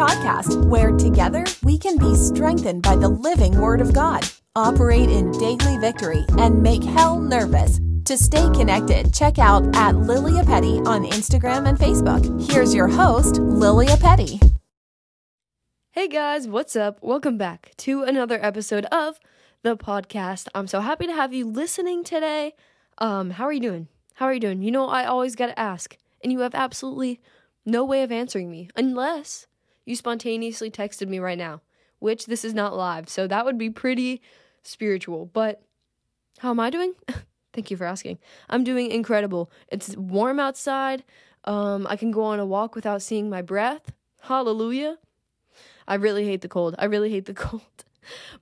podcast, where together we can be strengthened by the living Word of God, operate in daily victory, and make hell nervous. To stay connected, check out at Lilia Petty on Instagram and Facebook. Here's your host, Lilia Petty. Hey guys, what's up? Welcome back to another episode of the podcast. I'm so happy to have you listening today. Um, how are you doing? How are you doing? You know, I always got to ask, and you have absolutely no way of answering me unless you spontaneously texted me right now, which this is not live. So that would be pretty spiritual. But how am I doing? Thank you for asking. I'm doing incredible. It's warm outside. Um, I can go on a walk without seeing my breath. Hallelujah. I really hate the cold. I really hate the cold.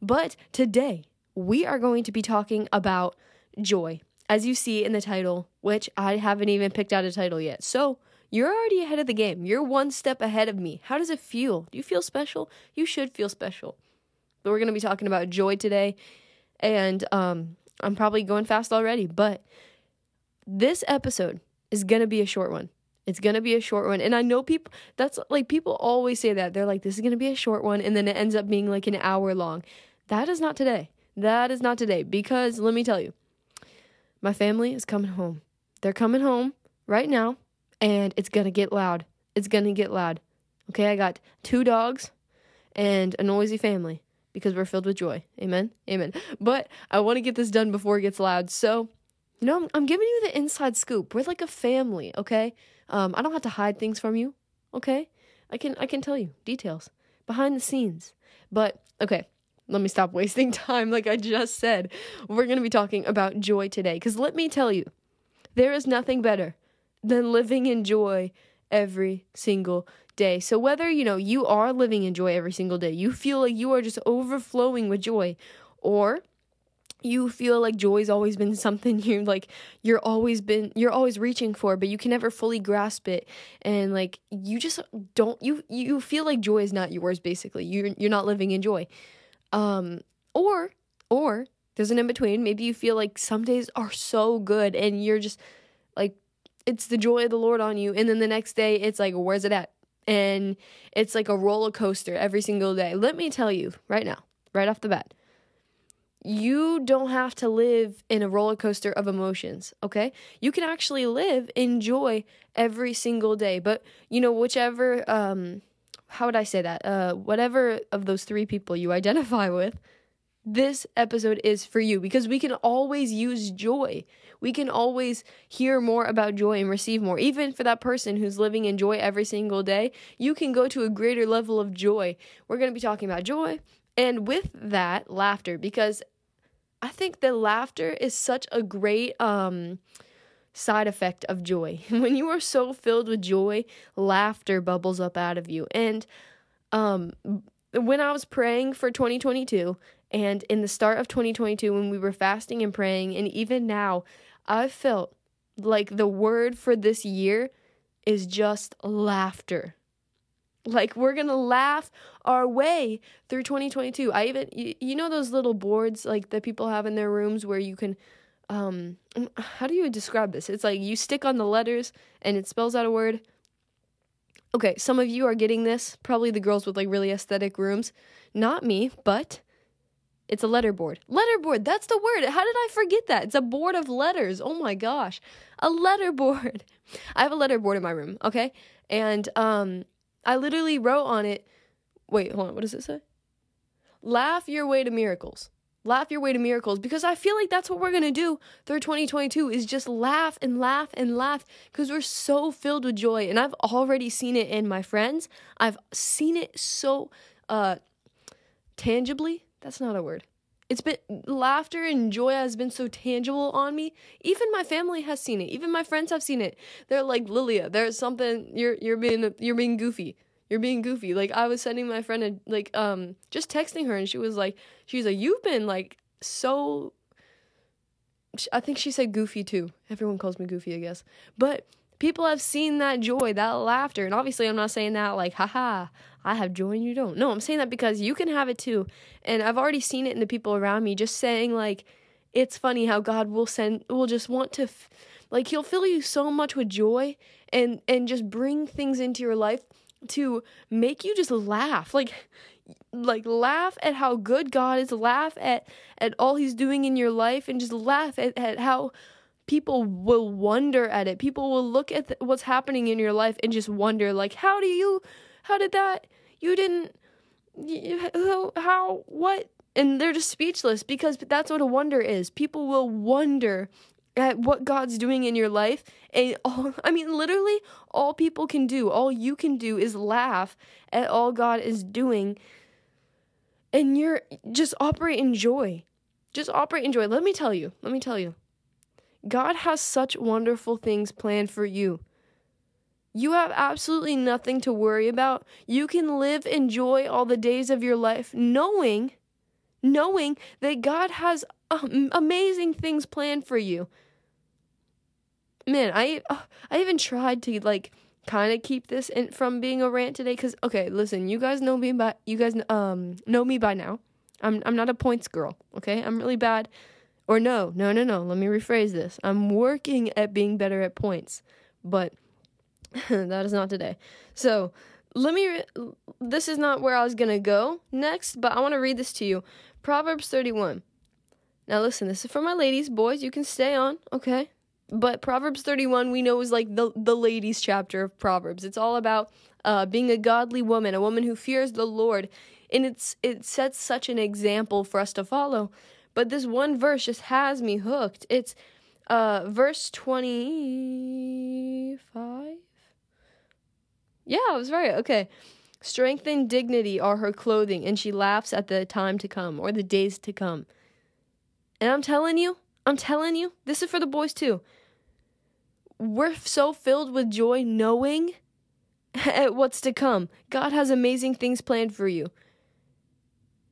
But today, we are going to be talking about joy, as you see in the title, which I haven't even picked out a title yet. So, you're already ahead of the game. You're one step ahead of me. How does it feel? Do you feel special? You should feel special. But we're going to be talking about joy today. And um, I'm probably going fast already, but this episode is going to be a short one. It's going to be a short one. And I know people, that's like people always say that. They're like, this is going to be a short one. And then it ends up being like an hour long. That is not today. That is not today. Because let me tell you, my family is coming home. They're coming home right now and it's gonna get loud. It's gonna get loud. Okay, I got two dogs and a noisy family because we're filled with joy. Amen. Amen. But I want to get this done before it gets loud. So, you know, I'm, I'm giving you the inside scoop. We're like a family, okay? Um, I don't have to hide things from you, okay? I can I can tell you details behind the scenes. But okay, let me stop wasting time like I just said. We're going to be talking about joy today cuz let me tell you, there is nothing better than living in joy every single day. So whether, you know, you are living in joy every single day, you feel like you are just overflowing with joy or you feel like joy's always been something you're like you're always been you're always reaching for but you can never fully grasp it. And like you just don't you you feel like joy is not yours basically. You're you're not living in joy. Um or or there's an in between maybe you feel like some days are so good and you're just it's the joy of the Lord on you. And then the next day, it's like, where's it at? And it's like a roller coaster every single day. Let me tell you right now, right off the bat, you don't have to live in a roller coaster of emotions, okay? You can actually live in joy every single day. But, you know, whichever, um, how would I say that? Uh, whatever of those three people you identify with, this episode is for you because we can always use joy we can always hear more about joy and receive more. Even for that person who's living in joy every single day, you can go to a greater level of joy. We're going to be talking about joy and with that, laughter because I think that laughter is such a great um side effect of joy. when you are so filled with joy, laughter bubbles up out of you. And um when I was praying for 2022 and in the start of 2022 when we were fasting and praying and even now I felt like the word for this year is just laughter. Like we're going to laugh our way through 2022. I even you, you know those little boards like that people have in their rooms where you can um how do you describe this? It's like you stick on the letters and it spells out a word. Okay, some of you are getting this, probably the girls with like really aesthetic rooms. Not me, but it's a letterboard. Letterboard, that's the word. How did I forget that? It's a board of letters. Oh my gosh. A letterboard. I have a letterboard in my room, okay? And um I literally wrote on it Wait, hold on. What does it say? Laugh your way to miracles. Laugh your way to miracles because I feel like that's what we're going to do through 2022 is just laugh and laugh and laugh because we're so filled with joy and I've already seen it in my friends. I've seen it so uh tangibly that's not a word. It's been laughter and joy has been so tangible on me. Even my family has seen it. Even my friends have seen it. They're like, Lilia, there's something you're you're being you're being goofy. You're being goofy. Like I was sending my friend a, like um just texting her and she was like she's like you've been like so I think she said goofy too. Everyone calls me goofy, I guess. But people have seen that joy, that laughter. And obviously, I'm not saying that like, haha, I have joy and you don't. No, I'm saying that because you can have it too. And I've already seen it in the people around me just saying, like, it's funny how God will send, will just want to, f- like, He'll fill you so much with joy and, and just bring things into your life to make you just laugh. Like like laugh at how good God is, laugh at at all he's doing in your life and just laugh at, at how people will wonder at it. People will look at th- what's happening in your life and just wonder like how do you how did that you didn't you, how what and they're just speechless because that's what a wonder is. People will wonder at what God's doing in your life. And all, I mean, literally, all people can do, all you can do is laugh at all God is doing. And you're just operate in joy. Just operate in joy. Let me tell you, let me tell you. God has such wonderful things planned for you. You have absolutely nothing to worry about. You can live in joy all the days of your life, knowing, knowing that God has amazing things planned for you man, I uh, I even tried to like kind of keep this in, from being a rant today cuz okay, listen, you guys know me by you guys um know me by now. I'm I'm not a points girl, okay? I'm really bad. Or no, no, no, no. Let me rephrase this. I'm working at being better at points, but that is not today. So, let me re- this is not where I was going to go next, but I want to read this to you. Proverbs 31. Now listen, this is for my ladies, boys, you can stay on, okay? But Proverbs 31 we know is like the the ladies chapter of Proverbs. It's all about uh, being a godly woman, a woman who fears the Lord, and it's it sets such an example for us to follow. But this one verse just has me hooked. It's uh, verse 25. Yeah, I was right. Okay. Strength and dignity are her clothing, and she laughs at the time to come or the days to come. And I'm telling you, I'm telling you, this is for the boys too we're so filled with joy knowing at what's to come. God has amazing things planned for you.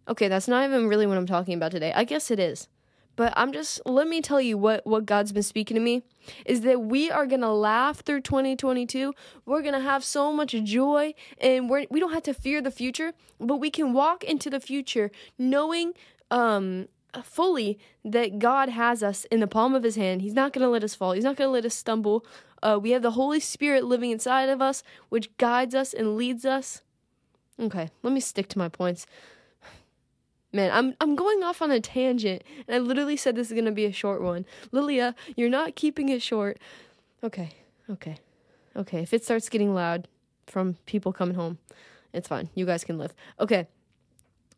Okay, that's not even really what I'm talking about today. I guess it is. But I'm just let me tell you what what God's been speaking to me is that we are going to laugh through 2022. We're going to have so much joy and we're we don't have to fear the future, but we can walk into the future knowing um fully that God has us in the palm of his hand. He's not going to let us fall. He's not going to let us stumble. Uh, we have the Holy Spirit living inside of us, which guides us and leads us. Okay, let me stick to my points. Man, I'm I'm going off on a tangent, and I literally said this is gonna be a short one. Lilia, you're not keeping it short. Okay, okay, okay. If it starts getting loud from people coming home, it's fine. You guys can live. Okay.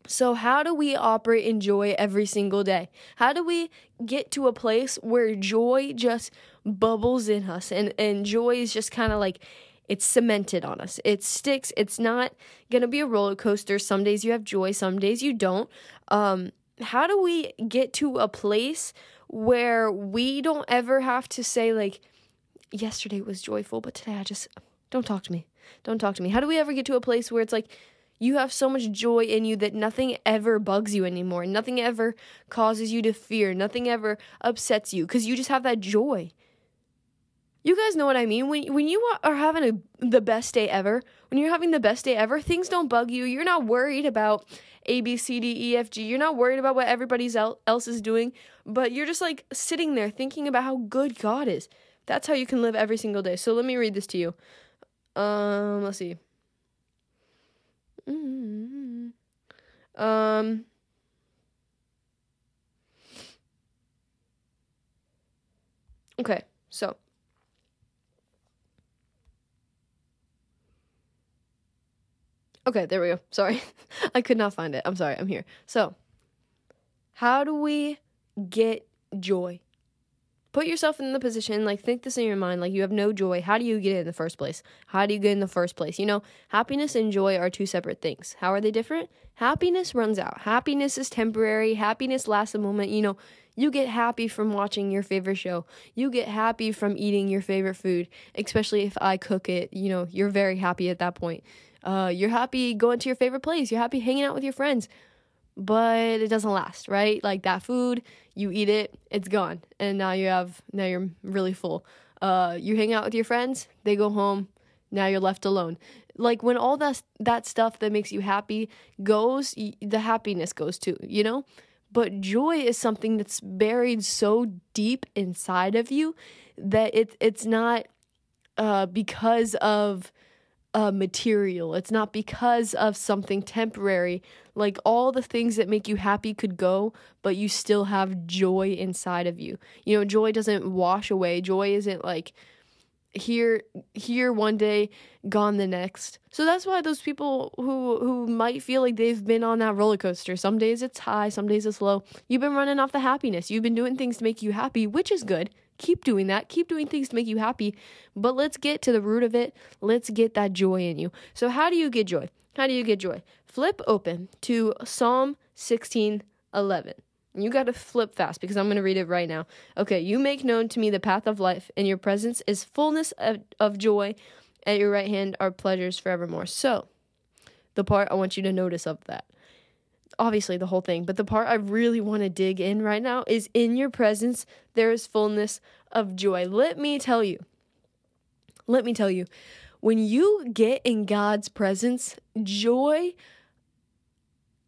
So, how do we operate in joy every single day? How do we get to a place where joy just bubbles in us and, and joy is just kind of like it's cemented on us? It sticks. It's not going to be a roller coaster. Some days you have joy, some days you don't. Um, how do we get to a place where we don't ever have to say, like, yesterday was joyful, but today I just don't talk to me? Don't talk to me. How do we ever get to a place where it's like, you have so much joy in you that nothing ever bugs you anymore. Nothing ever causes you to fear. Nothing ever upsets you because you just have that joy. You guys know what I mean. When when you are having a, the best day ever, when you're having the best day ever, things don't bug you. You're not worried about A B C D E F G. You're not worried about what everybody else is doing, but you're just like sitting there thinking about how good God is. That's how you can live every single day. So let me read this to you. Um, let's see. Mm-hmm. Um. Okay, so. Okay, there we go. Sorry. I could not find it. I'm sorry. I'm here. So, how do we get joy? put yourself in the position like think this in your mind like you have no joy how do you get it in the first place how do you get in the first place you know happiness and joy are two separate things how are they different happiness runs out happiness is temporary happiness lasts a moment you know you get happy from watching your favorite show you get happy from eating your favorite food especially if i cook it you know you're very happy at that point uh, you're happy going to your favorite place you're happy hanging out with your friends but it doesn't last, right? Like that food, you eat it, it's gone, and now you have now you're really full. Uh, you hang out with your friends, they go home, now you're left alone. Like when all that that stuff that makes you happy goes, the happiness goes too, you know. But joy is something that's buried so deep inside of you that it it's not uh, because of uh, material. It's not because of something temporary. Like all the things that make you happy could go, but you still have joy inside of you. You know, joy doesn't wash away. Joy isn't like here here one day gone the next so that's why those people who who might feel like they've been on that roller coaster some days it's high some days it's low you've been running off the happiness you've been doing things to make you happy which is good keep doing that keep doing things to make you happy but let's get to the root of it let's get that joy in you so how do you get joy how do you get joy flip open to psalm 16 11 you got to flip fast because I'm going to read it right now. Okay, you make known to me the path of life, and your presence is fullness of, of joy. At your right hand are pleasures forevermore. So, the part I want you to notice of that. Obviously, the whole thing, but the part I really want to dig in right now is in your presence, there is fullness of joy. Let me tell you, let me tell you, when you get in God's presence, joy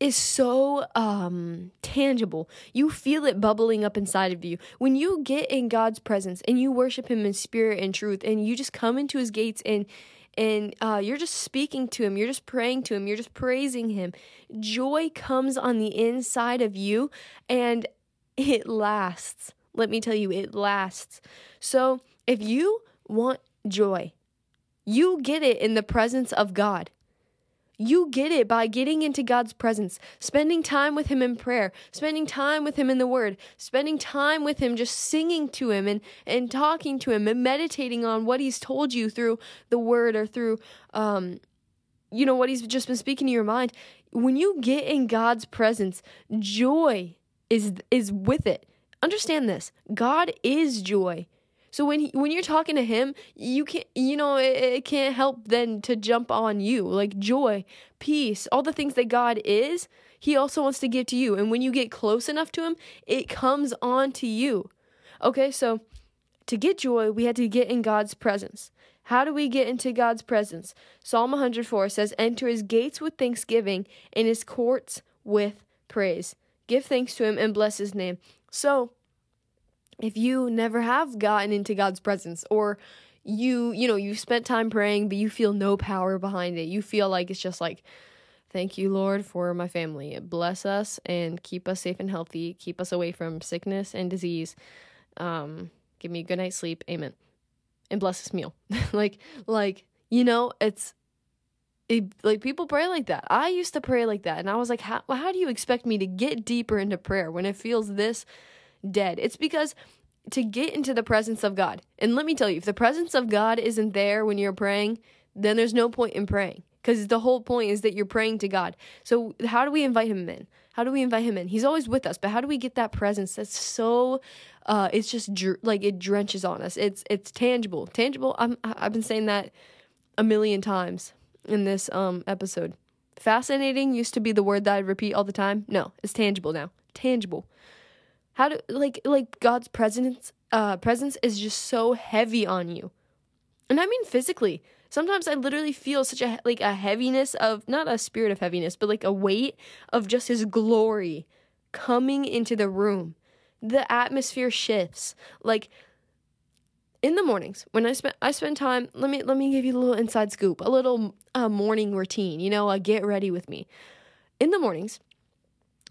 is so um, tangible. You feel it bubbling up inside of you. When you get in God's presence and you worship Him in spirit and truth, and you just come into His gates and and uh, you're just speaking to Him, you're just praying to Him, you're just praising Him. Joy comes on the inside of you, and it lasts. Let me tell you, it lasts. So if you want joy, you get it in the presence of God. You get it by getting into God's presence, spending time with Him in prayer, spending time with Him in the Word, spending time with Him just singing to Him and, and talking to Him and meditating on what He's told you through the Word or through, um, you know, what He's just been speaking to your mind. When you get in God's presence, joy is is with it. Understand this God is joy. So when he, when you're talking to him, you can't you know it, it can't help then to jump on you like joy, peace, all the things that God is. He also wants to give to you, and when you get close enough to him, it comes on to you. Okay, so to get joy, we had to get in God's presence. How do we get into God's presence? Psalm 104 says, Enter his gates with thanksgiving and his courts with praise. Give thanks to him and bless his name. So, if you never have gotten into God's presence or you, you know, you spent time praying, but you feel no power behind it, you feel like it's just like, Thank you, Lord, for my family. Bless us and keep us safe and healthy. Keep us away from sickness and disease. Um, give me a good night's sleep. Amen. And bless this meal. like, like, you know, it's it, like people pray like that. I used to pray like that, and I was like, how how do you expect me to get deeper into prayer when it feels this dead. It's because to get into the presence of God, and let me tell you, if the presence of God isn't there when you're praying, then there's no point in praying because the whole point is that you're praying to God. So, how do we invite Him in? How do we invite Him in? He's always with us, but how do we get that presence that's so, uh, it's just dr- like it drenches on us. It's it's tangible, tangible. I'm I've been saying that a million times in this um episode. Fascinating used to be the word that I'd repeat all the time. No, it's tangible now. Tangible. How do like like God's presence uh presence is just so heavy on you. And I mean physically. Sometimes I literally feel such a like a heaviness of not a spirit of heaviness, but like a weight of just his glory coming into the room. The atmosphere shifts. Like in the mornings when I spend I spend time. Let me let me give you a little inside scoop, a little uh, morning routine. You know, a get ready with me. In the mornings,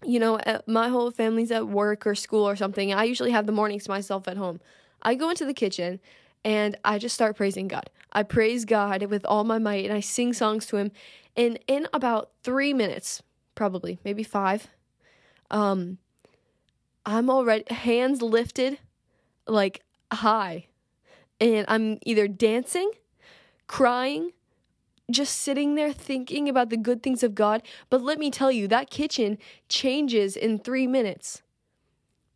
you know, my whole family's at work or school or something. I usually have the mornings myself at home. I go into the kitchen and I just start praising God. I praise God with all my might and I sing songs to Him. And in about three minutes, probably, maybe five, um, I'm already hands lifted like high. And I'm either dancing, crying, just sitting there thinking about the good things of God. But let me tell you, that kitchen changes in three minutes.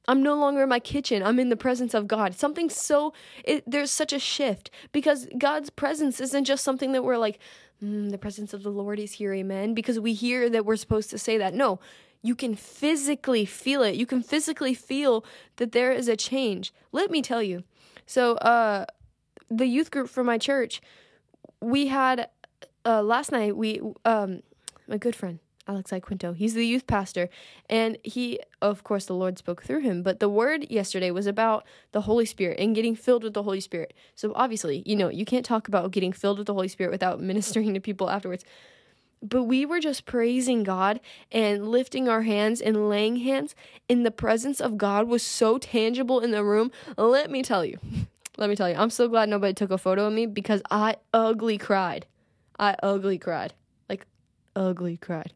I'm no longer in my kitchen. I'm in the presence of God. Something so, it, there's such a shift because God's presence isn't just something that we're like, mm, the presence of the Lord is here, amen, because we hear that we're supposed to say that. No, you can physically feel it. You can physically feel that there is a change. Let me tell you. So, uh, the youth group for my church, we had uh, last night we um my good friend Alex I Quinto. He's the youth pastor. And he, of course, the Lord spoke through him. But the word yesterday was about the Holy Spirit and getting filled with the Holy Spirit. So obviously, you know, you can't talk about getting filled with the Holy Spirit without ministering to people afterwards. But we were just praising God and lifting our hands and laying hands in the presence of God was so tangible in the room. Let me tell you. Let me tell you. I'm so glad nobody took a photo of me because I ugly cried. I ugly cried. Like ugly cried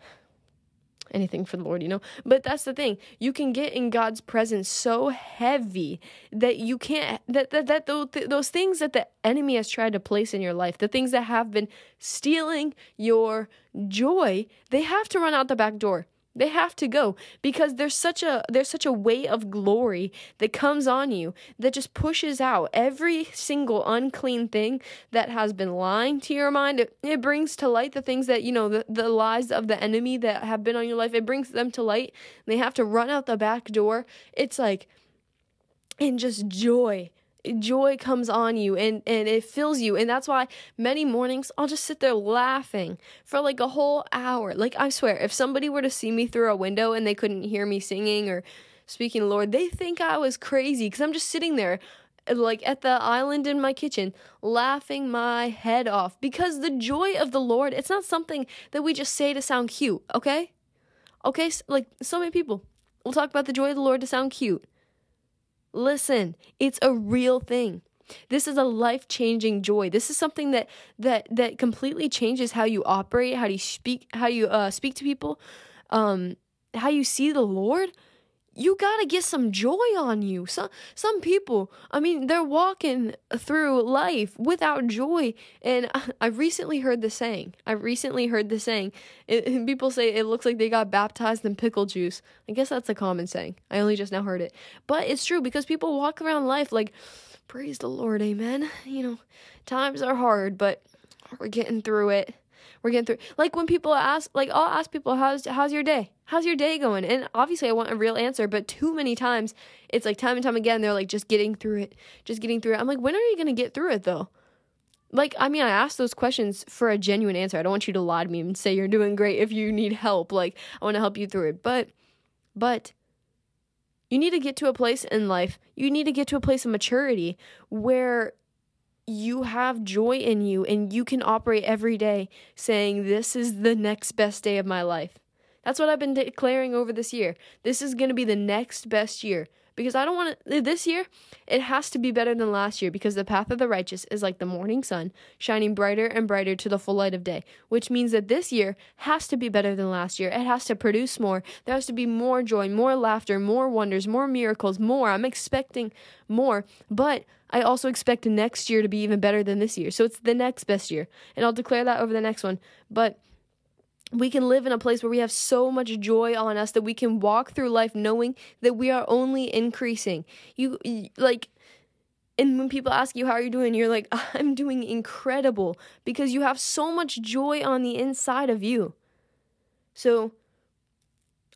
anything for the Lord, you know? But that's the thing. You can get in God's presence so heavy that you can't that that, that those, those things that the enemy has tried to place in your life, the things that have been stealing your joy, they have to run out the back door. They have to go because there's such a there's such a weight of glory that comes on you that just pushes out every single unclean thing that has been lying to your mind. It, it brings to light the things that you know the, the lies of the enemy that have been on your life. It brings them to light. They have to run out the back door. It's like and just joy joy comes on you and and it fills you. And that's why many mornings I'll just sit there laughing for like a whole hour. Like I swear if somebody were to see me through a window and they couldn't hear me singing or speaking the Lord they think I was crazy cuz I'm just sitting there like at the island in my kitchen laughing my head off. Because the joy of the Lord it's not something that we just say to sound cute okay? Okay like so many people will talk about the joy of the Lord to sound cute Listen, it's a real thing. This is a life-changing joy. This is something that that that completely changes how you operate, how you speak, how you uh, speak to people, um, how you see the Lord you got to get some joy on you. Some some people, I mean, they're walking through life without joy. And I, I recently heard the saying. I recently heard the saying. It, people say it looks like they got baptized in pickle juice. I guess that's a common saying. I only just now heard it. But it's true because people walk around life like praise the Lord, amen. You know, times are hard, but we're getting through it we're getting through. Like when people ask, like I'll ask people, "How's how's your day? How's your day going?" And obviously, I want a real answer, but too many times, it's like time and time again, they're like, "Just getting through it, just getting through it." I'm like, when are you gonna get through it though? Like, I mean, I ask those questions for a genuine answer. I don't want you to lie to me and say you're doing great if you need help. Like, I want to help you through it, but, but you need to get to a place in life, you need to get to a place of maturity where you have joy in you and you can operate every day saying, This is the next best day of my life. That's what I've been declaring over this year. This is going to be the next best year because I don't want to. This year, it has to be better than last year because the path of the righteous is like the morning sun, shining brighter and brighter to the full light of day, which means that this year has to be better than last year. It has to produce more. There has to be more joy, more laughter, more wonders, more miracles, more. I'm expecting more, but I also expect next year to be even better than this year. So it's the next best year. And I'll declare that over the next one. But we can live in a place where we have so much joy on us that we can walk through life knowing that we are only increasing. You like and when people ask you how are you doing, you're like I'm doing incredible because you have so much joy on the inside of you. So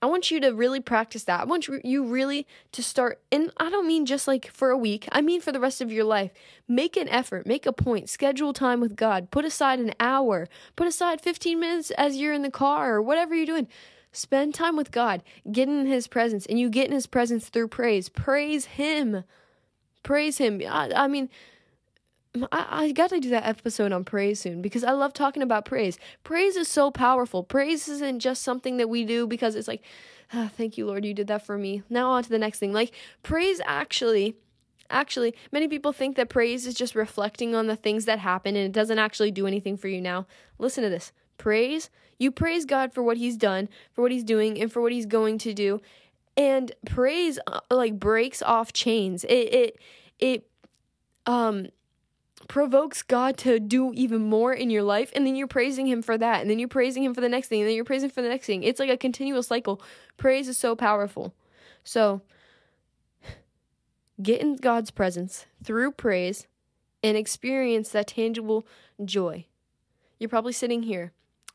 I want you to really practice that. I want you really to start, and I don't mean just like for a week, I mean for the rest of your life. Make an effort, make a point, schedule time with God, put aside an hour, put aside 15 minutes as you're in the car or whatever you're doing. Spend time with God, get in His presence, and you get in His presence through praise. Praise Him. Praise Him. I, I mean, I, I got to do that episode on praise soon because I love talking about praise. Praise is so powerful. Praise isn't just something that we do because it's like, oh, thank you, Lord, you did that for me. Now on to the next thing. Like, praise actually, actually, many people think that praise is just reflecting on the things that happen and it doesn't actually do anything for you now. Listen to this. Praise, you praise God for what He's done, for what He's doing, and for what He's going to do. And praise, uh, like, breaks off chains. It, it, it, um, provokes God to do even more in your life, and then you're praising Him for that, and then you're praising Him for the next thing, and then you're praising for the next thing. It's like a continual cycle. Praise is so powerful. So, get in God's presence through praise and experience that tangible joy. You're probably sitting here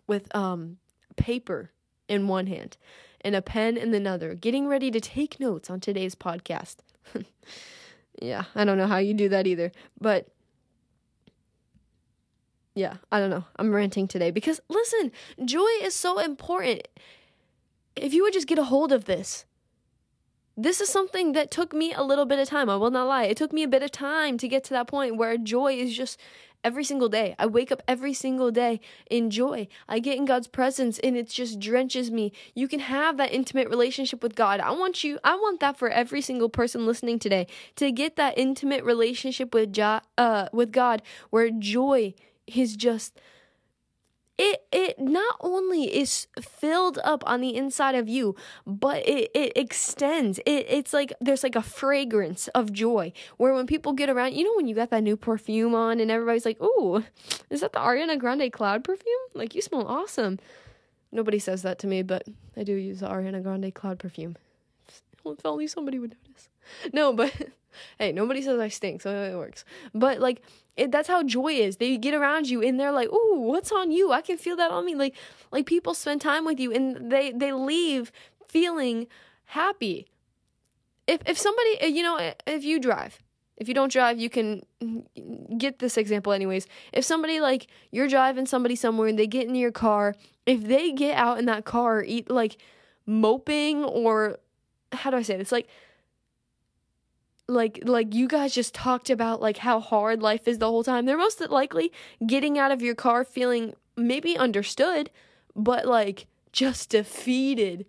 with um, paper in one hand and a pen in another, getting ready to take notes on today's podcast. yeah, I don't know how you do that either, but yeah, I don't know. I'm ranting today because listen, joy is so important. If you would just get a hold of this, this is something that took me a little bit of time. I will not lie. It took me a bit of time to get to that point where joy is just every single day. I wake up every single day in joy. I get in God's presence and it just drenches me. You can have that intimate relationship with God. I want you I want that for every single person listening today to get that intimate relationship with jo- uh with God where joy is just it it not only is filled up on the inside of you but it, it extends. It, it's like there's like a fragrance of joy where when people get around you know when you got that new perfume on and everybody's like ooh is that the ariana grande cloud perfume? Like you smell awesome. Nobody says that to me but i do use the ariana grande cloud perfume. If only somebody would no but hey nobody says i stink so it works but like it, that's how joy is. They get around you and they're like, "Ooh, what's on you? I can feel that on me." Like like people spend time with you and they they leave feeling happy. If if somebody, uh, you know, if you drive, if you don't drive, you can get this example anyways. If somebody like you're driving somebody somewhere and they get in your car, if they get out in that car eat like moping or how do I say it? It's like like like you guys just talked about like how hard life is the whole time. They're most likely getting out of your car feeling maybe understood but like just defeated.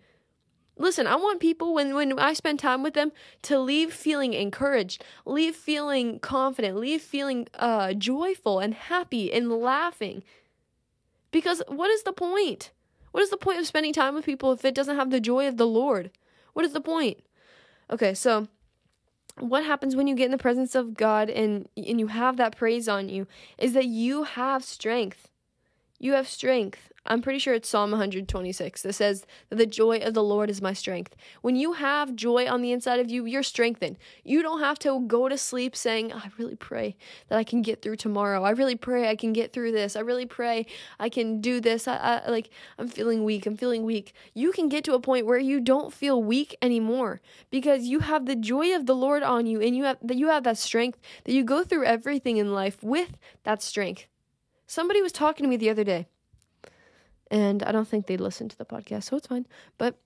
Listen i want people when when i spend time with them to leave feeling encouraged leave feeling confident leave feeling uh joyful and happy and laughing. Because what is the point? What is the point of spending time with people if it doesn't have the joy of the lord? What is the point? Okay so what happens when you get in the presence of God and and you have that praise on you is that you have strength. You have strength. I'm pretty sure it's Psalm 126 that says that the joy of the Lord is my strength. When you have joy on the inside of you, you're strengthened. You don't have to go to sleep saying, I really pray that I can get through tomorrow. I really pray I can get through this. I really pray I can do this. I, I like I'm feeling weak. I'm feeling weak. You can get to a point where you don't feel weak anymore because you have the joy of the Lord on you and you have that you have that strength that you go through everything in life with that strength. Somebody was talking to me the other day and I don't think they listened to the podcast, so it's fine. But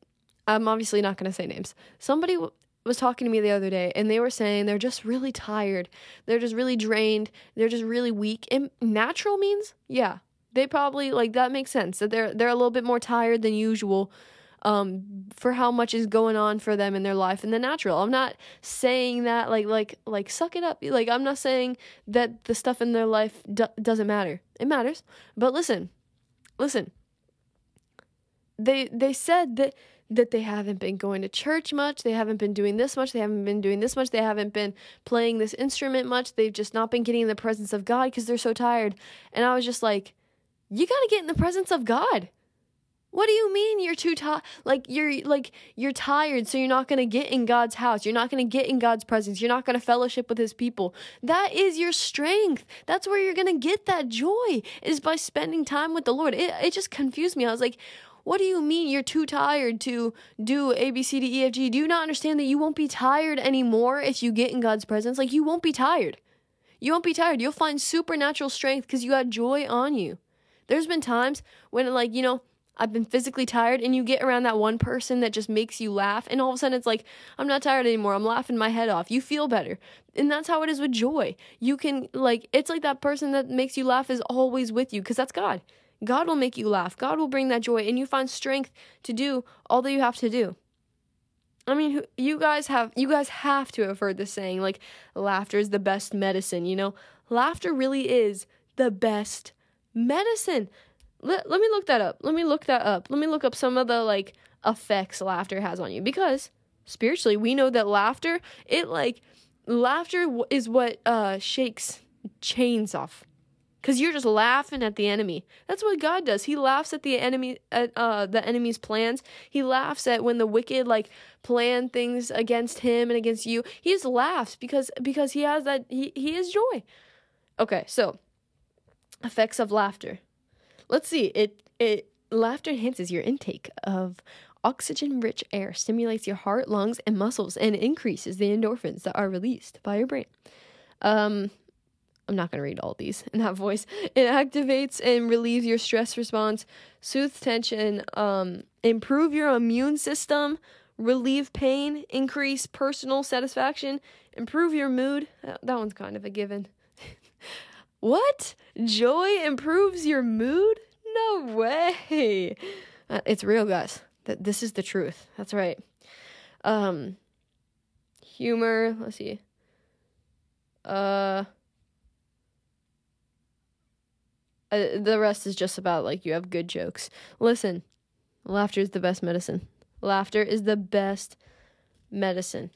I'm obviously not going to say names. Somebody w- was talking to me the other day, and they were saying they're just really tired. They're just really drained. They're just really weak. And natural means, yeah, they probably like that makes sense that they're they're a little bit more tired than usual. Um, for how much is going on for them in their life in the natural. I'm not saying that like like like suck it up. Like I'm not saying that the stuff in their life do- doesn't matter. It matters. But listen, listen they they said that that they haven't been going to church much, they haven't been doing this much, they haven't been doing this much, they haven't been playing this instrument much, they've just not been getting in the presence of God because they're so tired. And I was just like, you got to get in the presence of God. What do you mean you're too tired? Like you're like you're tired, so you're not gonna get in God's house. You're not gonna get in God's presence. You're not gonna fellowship with His people. That is your strength. That's where you're gonna get that joy. Is by spending time with the Lord. It it just confused me. I was like, what do you mean you're too tired to do A, B, C, D, E, F, G? Do you not understand that you won't be tired anymore if you get in God's presence? Like, you won't be tired. You won't be tired. You'll find supernatural strength because you got joy on you. There's been times when, like, you know, I've been physically tired, and you get around that one person that just makes you laugh, and all of a sudden it's like, I'm not tired anymore. I'm laughing my head off. You feel better. And that's how it is with joy. You can, like, it's like that person that makes you laugh is always with you because that's God. God will make you laugh. God will bring that joy, and you find strength to do all that you have to do. I mean, you guys have you guys have to have heard this saying like laughter is the best medicine, you know? Laughter really is the best medicine. Let, let me look that up. Let me look that up. Let me look up some of the like effects laughter has on you because spiritually we know that laughter it like laughter is what uh shakes chains off because you're just laughing at the enemy. That's what God does. He laughs at the enemy, at uh, the enemy's plans. He laughs at when the wicked like plan things against him and against you. He just laughs because because he has that he he is joy. Okay, so effects of laughter. Let's see. It it laughter enhances your intake of oxygen rich air, stimulates your heart, lungs, and muscles, and increases the endorphins that are released by your brain. Um, I'm not going to read all these in that voice. It activates and relieves your stress response, soothes tension, um, improve your immune system, relieve pain, increase personal satisfaction, improve your mood. That, one's kind of a given. what? Joy improves your mood? No way. Uh, it's real, guys. That this is the truth. That's right. Um humor, let's see. Uh uh, the rest is just about like you have good jokes. Listen, laughter is the best medicine. Laughter is the best medicine.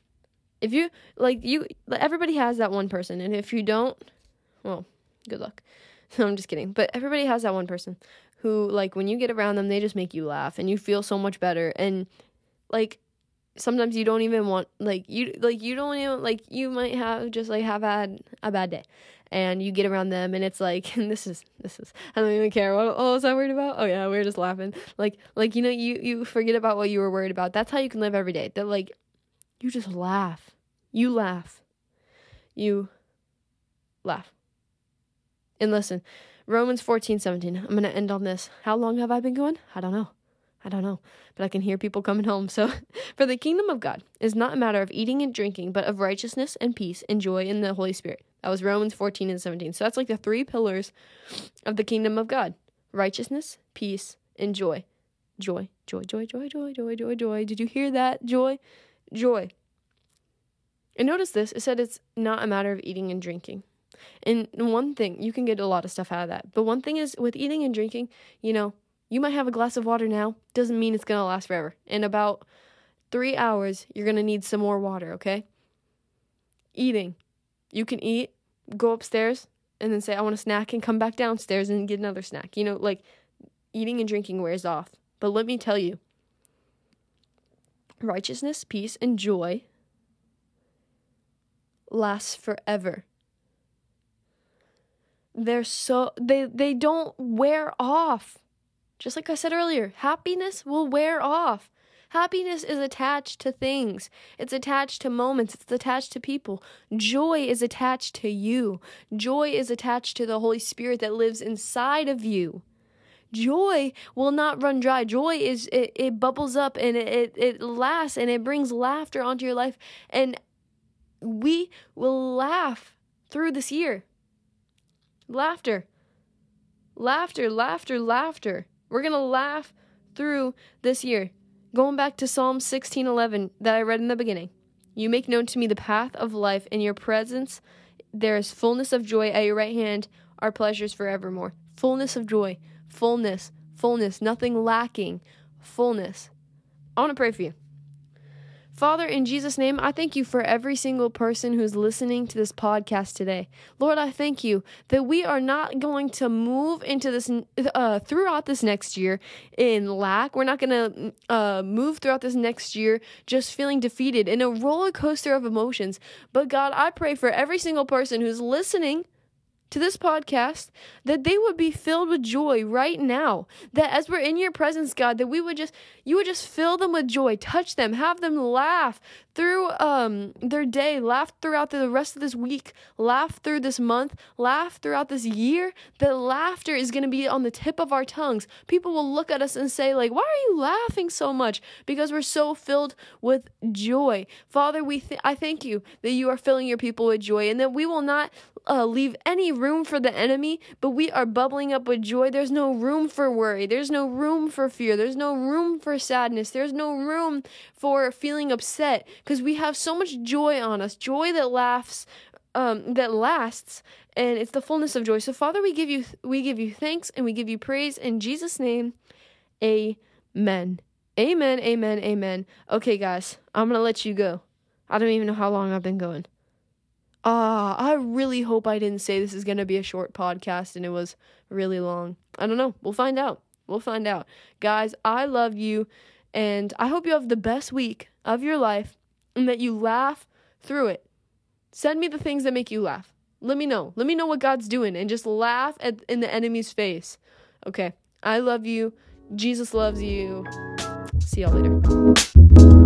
If you like you everybody has that one person and if you don't, well, good luck. I'm just kidding. But everybody has that one person who like when you get around them, they just make you laugh and you feel so much better and like sometimes you don't even want like you like you don't even like you might have just like have had a bad day and you get around them and it's like and this is this is I don't even care. What, what was I worried about? Oh yeah we are just laughing. Like like you know you you forget about what you were worried about. That's how you can live every day. That like you just laugh. You laugh. You laugh. And listen Romans 14 17 I'm gonna end on this. How long have I been going? I don't know. I don't know, but I can hear people coming home. So, for the kingdom of God is not a matter of eating and drinking, but of righteousness and peace and joy in the Holy Spirit. That was Romans 14 and 17. So, that's like the three pillars of the kingdom of God righteousness, peace, and joy. Joy, joy, joy, joy, joy, joy, joy, joy. Did you hear that? Joy, joy. And notice this it said it's not a matter of eating and drinking. And one thing, you can get a lot of stuff out of that. But one thing is with eating and drinking, you know, you might have a glass of water now, doesn't mean it's going to last forever. In about three hours, you're going to need some more water, okay? Eating. You can eat, go upstairs, and then say, I want a snack, and come back downstairs and get another snack. You know, like eating and drinking wears off. But let me tell you righteousness, peace, and joy lasts forever. They're so they they don't wear off. Just like I said earlier, happiness will wear off. Happiness is attached to things. It's attached to moments. It's attached to people. Joy is attached to you. Joy is attached to the Holy Spirit that lives inside of you. Joy will not run dry. Joy is it, it bubbles up and it, it, it lasts and it brings laughter onto your life. And we will laugh through this year. Laughter. Laughter, laughter, laughter. We're going to laugh through this year. Going back to Psalm 16:11 that I read in the beginning. You make known to me the path of life. In your presence there is fullness of joy. At your right hand are pleasures forevermore. Fullness of joy. Fullness. Fullness. Nothing lacking. Fullness. I want to pray for you. Father, in Jesus' name, I thank you for every single person who's listening to this podcast today. Lord, I thank you that we are not going to move into this uh, throughout this next year in lack. We're not going to uh, move throughout this next year just feeling defeated in a roller coaster of emotions. But God, I pray for every single person who's listening to this podcast, that they would be filled with joy right now. That as we're in your presence, God, that we would just, you would just fill them with joy, touch them, have them laugh through um, their day, laugh throughout the rest of this week, laugh through this month, laugh throughout this year. That laughter is going to be on the tip of our tongues. People will look at us and say, like, why are you laughing so much? Because we're so filled with joy. Father, we th- I thank you that you are filling your people with joy and that we will not uh, leave any room for the enemy, but we are bubbling up with joy. There's no room for worry. There's no room for fear. There's no room for sadness. There's no room for feeling upset because we have so much joy on us, joy that laughs, um, that lasts, and it's the fullness of joy. So, Father, we give you we give you thanks and we give you praise in Jesus' name. Amen. Amen. Amen. Amen. Okay, guys, I'm gonna let you go. I don't even know how long I've been going. Ah, I really hope I didn't say this is going to be a short podcast and it was really long. I don't know. We'll find out. We'll find out. Guys, I love you and I hope you have the best week of your life and that you laugh through it. Send me the things that make you laugh. Let me know. Let me know what God's doing and just laugh at in the enemy's face. Okay. I love you. Jesus loves you. See y'all later.